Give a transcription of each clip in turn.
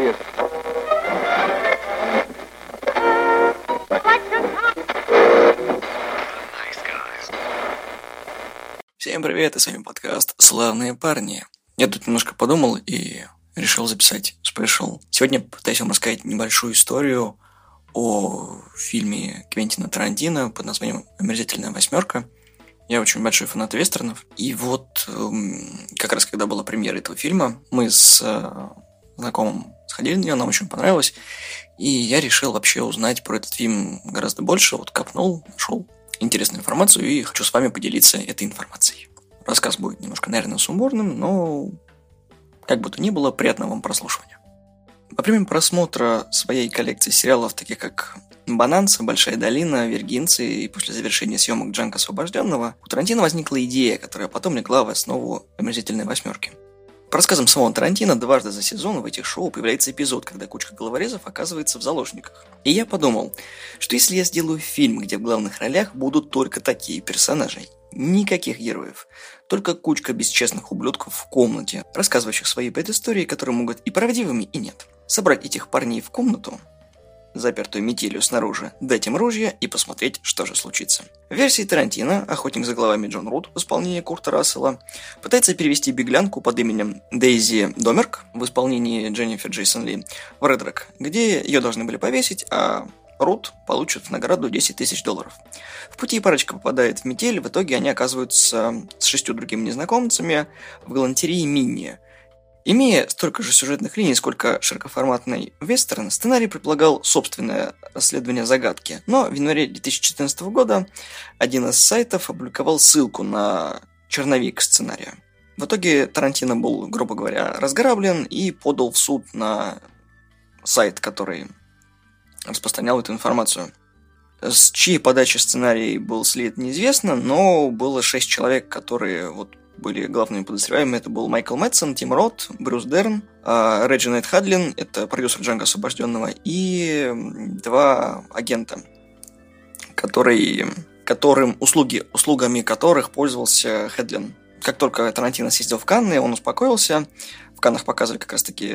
человек. Всем привет, и с вами подкаст «Славные парни». Я тут немножко подумал и решил записать спешл. Сегодня пытаюсь вам рассказать небольшую историю о фильме Квентина Тарантино под названием «Омерзительная восьмерка». Я очень большой фанат вестернов. И вот эм, как раз когда была премьера этого фильма, мы с э, знакомым сходили на нее, нам очень понравилось. И я решил вообще узнать про этот фильм гораздо больше. Вот копнул, нашел интересную информацию и хочу с вами поделиться этой информацией. Рассказ будет немножко, наверное, сумбурным, но как бы то ни было, приятного вам прослушивания. Во время просмотра своей коллекции сериалов, таких как «Бананса», «Большая долина», «Виргинцы» и после завершения съемок «Джанка освобожденного», у Тарантино возникла идея, которая потом легла в основу «Омерзительной восьмерки». По рассказам самого Тарантино, дважды за сезон в этих шоу появляется эпизод, когда кучка головорезов оказывается в заложниках. И я подумал, что если я сделаю фильм, где в главных ролях будут только такие персонажи, никаких героев, только кучка бесчестных ублюдков в комнате, рассказывающих свои предыстории, которые могут и правдивыми, и нет. Собрать этих парней в комнату, запертую метелью снаружи, дать им ружья и посмотреть, что же случится. В версии Тарантино «Охотник за головами Джон Рут» в исполнении Курта Рассела пытается перевести беглянку под именем Дейзи Домерк в исполнении Дженнифер Джейсон Ли в Редрок, где ее должны были повесить, а Рут получит в награду 10 тысяч долларов. В пути парочка попадает в метель, в итоге они оказываются с шестью другими незнакомцами в галантерее Минни – Имея столько же сюжетных линий, сколько широкоформатный вестерн, сценарий предполагал собственное расследование загадки. Но в январе 2014 года один из сайтов опубликовал ссылку на черновик сценария. В итоге Тарантино был, грубо говоря, разграблен и подал в суд на сайт, который распространял эту информацию. С чьей подачи сценарий был слит неизвестно, но было шесть человек, которые вот были главными подозреваемыми. Это был Майкл Мэтсон, Тим Рот, Брюс Дерн, а, Реджи Найт Хадлин, это продюсер Джанга Освобожденного, и два агента, который, которым услуги, услугами которых пользовался Хедлин. Как только Тарантино съездил в Канны, он успокоился. В Каннах показывали как раз-таки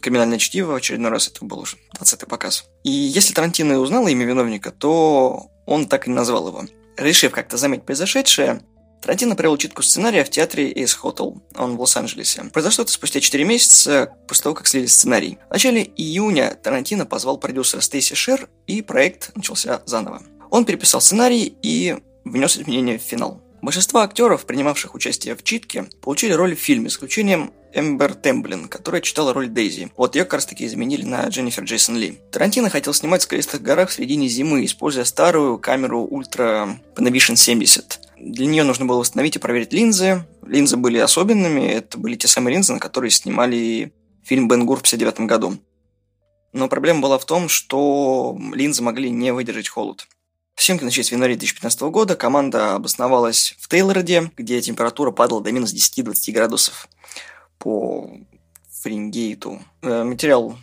криминальное чтиво. В очередной раз это был уже 20-й показ. И если Тарантино узнал имя виновника, то он так и назвал его. Решив как-то заметить произошедшее, Тарантино провел читку сценария в театре Ace Hotel, он в Лос-Анджелесе. Произошло это спустя 4 месяца после того, как слили сценарий. В начале июня Тарантино позвал продюсера Стейси Шер, и проект начался заново. Он переписал сценарий и внес изменения в финал. Большинство актеров, принимавших участие в читке, получили роли в фильме, с исключением Эмбер Темблин, которая читала роль Дейзи. Вот ее как раз таки изменили на Дженнифер Джейсон Ли. Тарантино хотел снимать в скалистых горах в середине зимы, используя старую камеру Ultra Panavision 70. Для нее нужно было восстановить и проверить линзы. Линзы были особенными, это были те самые линзы, на которые снимали фильм Бен Гур в 59 году. Но проблема была в том, что линзы могли не выдержать холод. Съемки начались в январе 2015 года. Команда обосновалась в Тейлороде, где температура падала до минус 10-20 градусов по Фаренгейту. Э, материал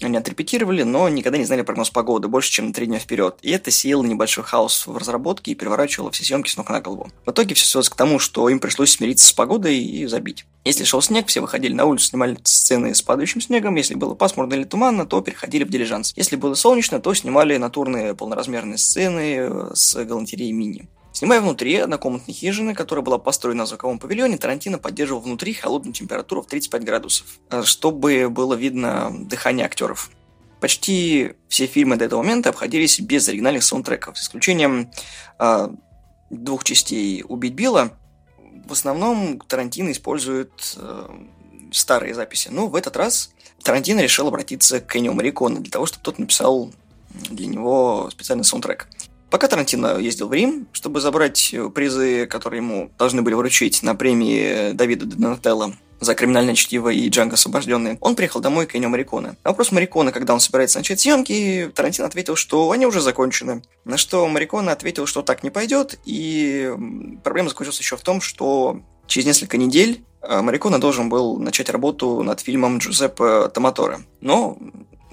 они отрепетировали, но никогда не знали прогноз погоды больше, чем на три дня вперед. И это сеяло небольшой хаос в разработке и переворачивало все съемки с ног на голову. В итоге все свелось к тому, что им пришлось смириться с погодой и забить. Если шел снег, все выходили на улицу, снимали сцены с падающим снегом. Если было пасмурно или туманно, то переходили в дилижанс. Если было солнечно, то снимали натурные полноразмерные сцены э, с галантереей мини. Снимая внутри однокомнатной хижины, которая была построена на звуковом павильоне, Тарантино поддерживал внутри холодную температуру в 35 градусов, э, чтобы было видно дыхание актеров. Почти все фильмы до этого момента обходились без оригинальных саундтреков, с исключением э, двух частей «Убить Билла». В основном Тарантино использует э, старые записи. Но в этот раз Тарантино решил обратиться к Эннио Мариконе для того, чтобы тот написал для него специальный саундтрек. Пока Тарантино ездил в Рим, чтобы забрать призы, которые ему должны были вручить на премии Давида Донателло за криминальное чтиво и Джанго освобожденный, он приехал домой к Эннио Мариконе. На вопрос Марикона, когда он собирается начать съемки, Тарантино ответил, что они уже закончены. На что Марикона ответил, что так не пойдет, и проблема заключилась еще в том, что через несколько недель э, Марикона должен был начать работу над фильмом Джузеппе Томаторе. Но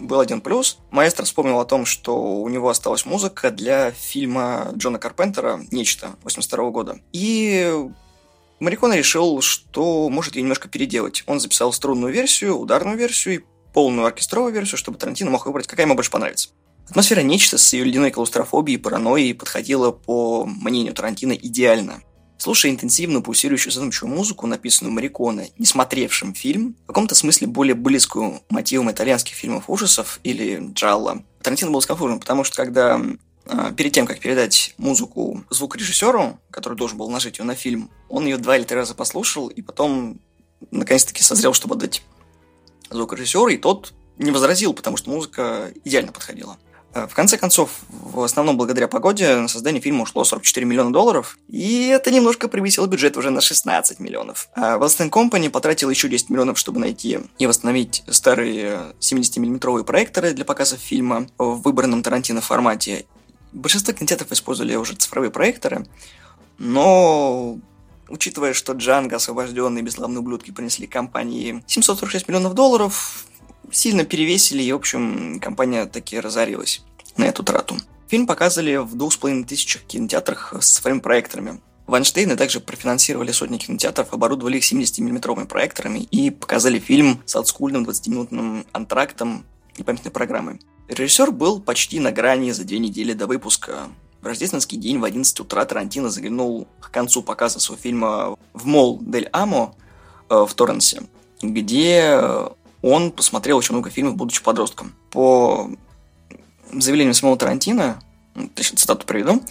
был один плюс. Маэстро вспомнил о том, что у него осталась музыка для фильма Джона Карпентера «Нечто» 82 года. И Марикона решил, что может ее немножко переделать. Он записал струнную версию, ударную версию и полную оркестровую версию, чтобы Тарантино мог выбрать, какая ему больше понравится. Атмосфера «Нечто» с ее ледяной клаустрофобией и паранойей подходила, по мнению Тарантино, идеально. Слушая интенсивную, пульсирующую задумчивую музыку, написанную Мариконе, не смотревшим фильм, в каком-то смысле более близкую мотивам итальянских фильмов ужасов или джалла, Тарантино был сконфужен, потому что когда а, перед тем, как передать музыку звукорежиссеру, который должен был нажить ее на фильм, он ее два или три раза послушал, и потом наконец-таки созрел, чтобы отдать звукорежиссеру, и тот не возразил, потому что музыка идеально подходила. Э, в конце концов, в основном благодаря погоде, на создание фильма ушло 44 миллиона долларов, и это немножко превысило бюджет уже на 16 миллионов. А Wellston Company потратил еще 10 миллионов, чтобы найти и восстановить старые 70-миллиметровые проекторы для показа фильма в выбранном Тарантино формате. Большинство кинотеатров использовали уже цифровые проекторы, но учитывая, что Джанго, освобожденные бесславные ублюдки, принесли компании 746 миллионов долларов, сильно перевесили, и, в общем, компания таки разорилась на эту трату. Фильм показывали в двух с половиной тысячах кинотеатрах с своими проекторами. Вайнштейны также профинансировали сотни кинотеатров, оборудовали их 70-миллиметровыми проекторами и показали фильм с олдскульным 20-минутным антрактом и памятной программой. Режиссер был почти на грани за две недели до выпуска. В рождественский день в 11 утра Тарантино заглянул к концу показа своего фильма в Мол Дель Амо э, в Торренсе, где он посмотрел очень много фильмов, будучи подростком. По заявлению самого Тарантино, ну, точно цитату приведу,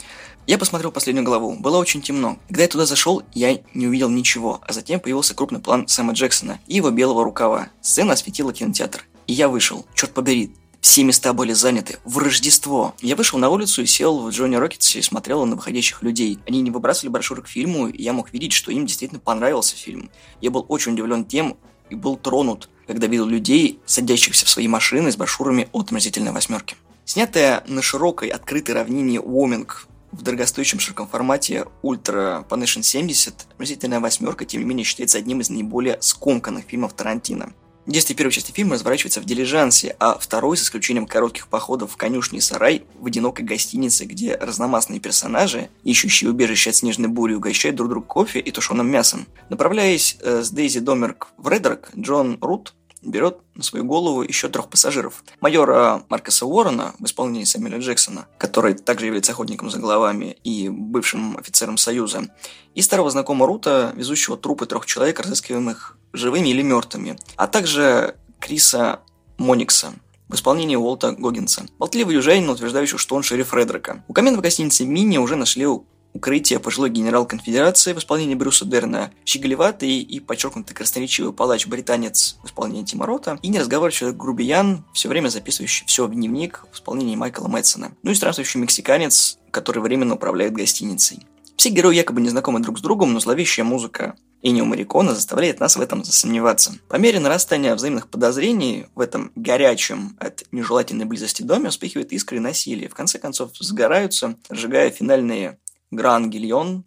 я посмотрел последнюю главу. Было очень темно. Когда я туда зашел, я не увидел ничего, а затем появился крупный план Сэма Джексона и его белого рукава. Сцена осветила кинотеатр. И я вышел. Черт побери, все места были заняты. В Рождество. Я вышел на улицу и сел в Джонни Рокетсе и смотрел на выходящих людей. Они не выбрасывали брошюры к фильму, и я мог видеть, что им действительно понравился фильм. Я был очень удивлен тем и был тронут, когда видел людей, садящихся в свои машины с брошюрами от «Омерзительной восьмерки». Снятая на широкой открытой равнине Уоминг в дорогостоящем широком формате Ultra Panation 70, «Омерзительная восьмерка», тем не менее, считается одним из наиболее скомканных фильмов Тарантино. Действие первой части фильма разворачивается в дилижансе, а второй, с исключением коротких походов в конюшни и сарай, в одинокой гостинице, где разномастные персонажи, ищущие убежище от снежной бури, угощают друг друга кофе и тушеным мясом. Направляясь э, с Дейзи Домерк в Редерк, Джон Рут берет на свою голову еще трех пассажиров. Майора Маркоса Уоррена в исполнении Сэмюэля Джексона, который также является охотником за головами и бывшим офицером Союза, и старого знакомого Рута, везущего трупы трех человек, разыскиваемых живыми или мертвыми, а также Криса Моникса, в исполнении Уолта Гоггинса. Болтливый южанин, утверждающий, что он шериф Редрека. У камина в Мини уже нашли укрытие пожилой генерал конфедерации в исполнении Брюса Дерна, щеголеватый и подчеркнутый красноречивый палач-британец в исполнении Тима Рота и неразговорчивый грубиян, все время записывающий все в дневник в исполнении Майкла Мэтсона. Ну и странствующий мексиканец, который временно управляет гостиницей. Все герои якобы не знакомы друг с другом, но зловещая музыка Энио Марикона заставляет нас в этом засомневаться. По мере нарастания взаимных подозрений в этом горячем от нежелательной близости доме вспыхивает искры насилия. В конце концов сгораются, сжигая финальные Гран Гильон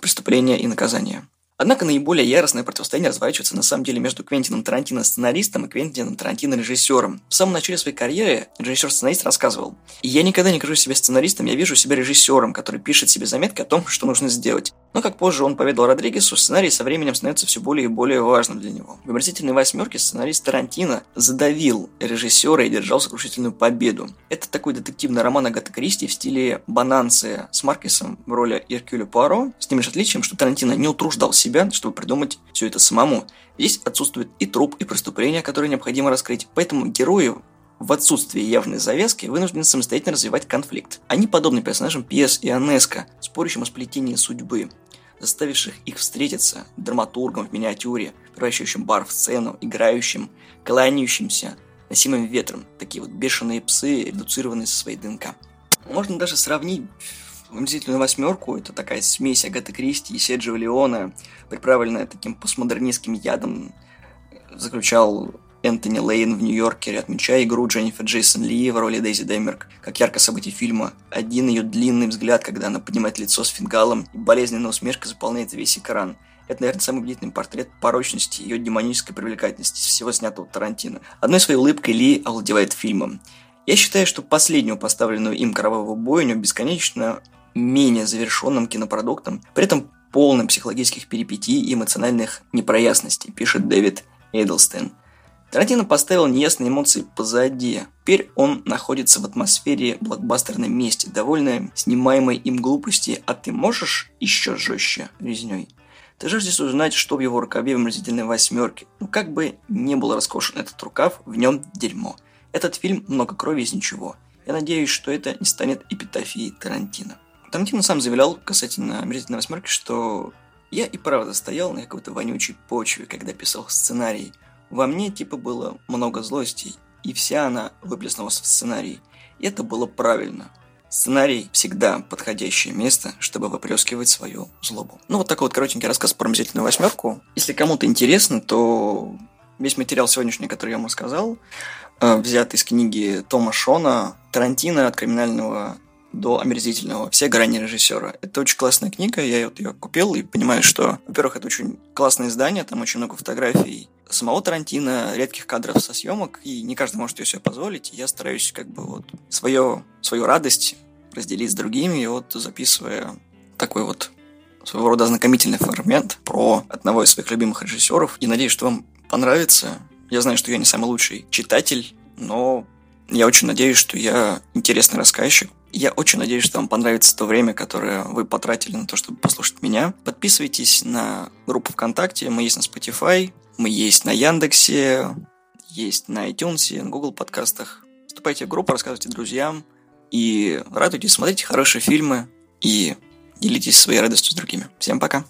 «Преступление и наказание». Однако наиболее яростное противостояние разворачивается на самом деле между Квентином Тарантино сценаристом и Квентином Тарантино режиссером. В самом начале своей карьеры режиссер-сценарист рассказывал «Я никогда не кажу себя сценаристом, я вижу себя режиссером, который пишет себе заметки о том, что нужно сделать. Но, как позже он поведал Родригесу, сценарий со временем становится все более и более важным для него. В «Омерзительной восьмерке» сценарист Тарантино задавил режиссера и держал сокрушительную победу. Это такой детективный роман Агаты Кристи в стиле Бананцы с Маркесом в роли Иркюля Пуаро, с тем лишь отличием, что Тарантино не утруждал себя, чтобы придумать все это самому. Здесь отсутствует и труп, и преступления, которые необходимо раскрыть, поэтому герои в отсутствии явной завязки вынуждены самостоятельно развивать конфликт. Они подобны персонажам Пьес и Анеска, спорящим о сплетении судьбы заставивших их встретиться драматургом в миниатюре, превращающим бар в сцену, играющим, кланяющимся, носимым ветром, такие вот бешеные псы, редуцированные со своей ДНК. Можно даже сравнить «Омерзительную восьмерку» — это такая смесь Агаты Кристи и Седжио Леона, приправленная таким постмодернистским ядом, заключал Энтони Лейн в Нью-Йорке, отмечая игру Дженнифер Джейсон Ли в роли Дейзи Демерк, как ярко событий фильма. Один ее длинный взгляд, когда она поднимает лицо с фингалом, и болезненная усмешка заполняет весь экран. Это, наверное, самый убедительный портрет порочности ее демонической привлекательности всего снятого Тарантино. Одной своей улыбкой Ли овладевает фильмом. Я считаю, что последнюю поставленную им кровавую бойню бесконечно менее завершенным кинопродуктом, при этом полным психологических перипетий и эмоциональных непроясностей, пишет Дэвид Эйдлстейн. Тарантино поставил неясные эмоции позади. Теперь он находится в атмосфере блокбастерной мести, довольно снимаемой им глупости, а ты можешь еще жестче резней? Ты же здесь узнать, что в его рукаве в омерзительной восьмерке. Ну как бы не был роскошен этот рукав, в нем дерьмо. Этот фильм много крови из ничего. Я надеюсь, что это не станет эпитафией Тарантино. Тарантино сам заявлял касательно омерзительной восьмерки, что я и правда стоял на какой-то вонючей почве, когда писал сценарий. Во мне типа было много злости, и вся она выплеснулась в сценарий. И это было правильно. Сценарий всегда подходящее место, чтобы выплескивать свою злобу. Ну, вот такой вот коротенький рассказ про «Мзительную восьмерку». Если кому-то интересно, то весь материал сегодняшний, который я вам рассказал, э, взят из книги Тома Шона «Тарантино от криминального до омерзительного. Все грани режиссера. Это очень классная книга, я вот ее купил и понимаю, что, во-первых, это очень классное издание, там очень много фотографий самого Тарантино, редких кадров со съемок, и не каждый может ее себе позволить. Я стараюсь как бы вот свое, свою радость разделить с другими, и вот записывая такой вот своего рода ознакомительный фрагмент про одного из своих любимых режиссеров. И надеюсь, что вам понравится. Я знаю, что я не самый лучший читатель, но я очень надеюсь, что я интересный рассказчик. Я очень надеюсь, что вам понравится то время, которое вы потратили на то, чтобы послушать меня. Подписывайтесь на группу ВКонтакте, мы есть на Spotify, мы есть на Яндексе, есть на iTunes, на Google подкастах. Вступайте в группу, рассказывайте друзьям и радуйтесь, смотрите хорошие фильмы и делитесь своей радостью с другими. Всем пока!